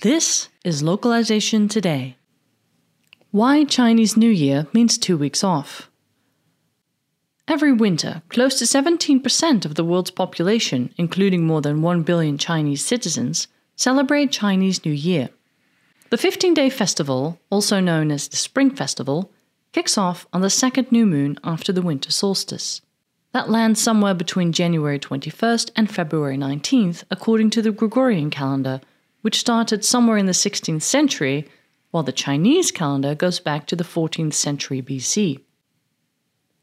This is Localization Today. Why Chinese New Year means two weeks off. Every winter, close to 17% of the world's population, including more than 1 billion Chinese citizens, celebrate Chinese New Year. The 15 day festival, also known as the Spring Festival, kicks off on the second new moon after the winter solstice. That lands somewhere between January 21st and February 19th, according to the Gregorian calendar which started somewhere in the 16th century, while the Chinese calendar goes back to the 14th century BC.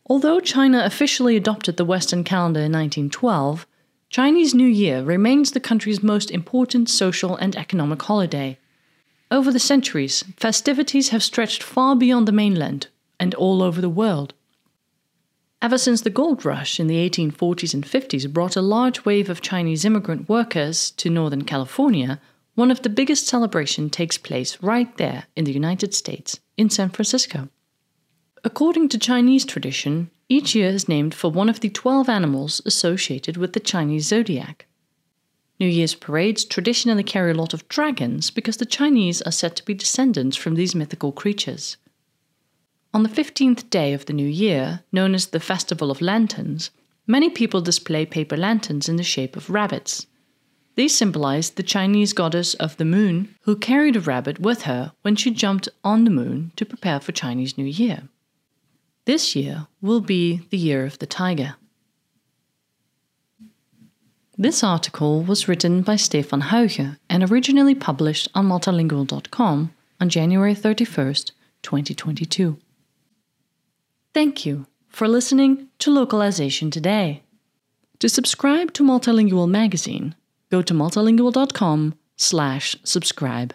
Although China officially adopted the Western calendar in 1912, Chinese New Year remains the country's most important social and economic holiday. Over the centuries, festivities have stretched far beyond the mainland and all over the world. Ever since the gold rush in the 1840s and 50s brought a large wave of Chinese immigrant workers to Northern California, one of the biggest celebrations takes place right there in the United States, in San Francisco. According to Chinese tradition, each year is named for one of the 12 animals associated with the Chinese zodiac. New Year's parades traditionally carry a lot of dragons because the Chinese are said to be descendants from these mythical creatures. On the 15th day of the new year, known as the Festival of Lanterns, many people display paper lanterns in the shape of rabbits. These symbolized the Chinese goddess of the moon, who carried a rabbit with her when she jumped on the moon to prepare for Chinese New Year. This year will be the year of the tiger. This article was written by Stefan Huyghe and originally published on multilingual.com on January 31st, 2022. Thank you for listening to Localization Today. To subscribe to Multilingual magazine, go to multilingual.com slash subscribe.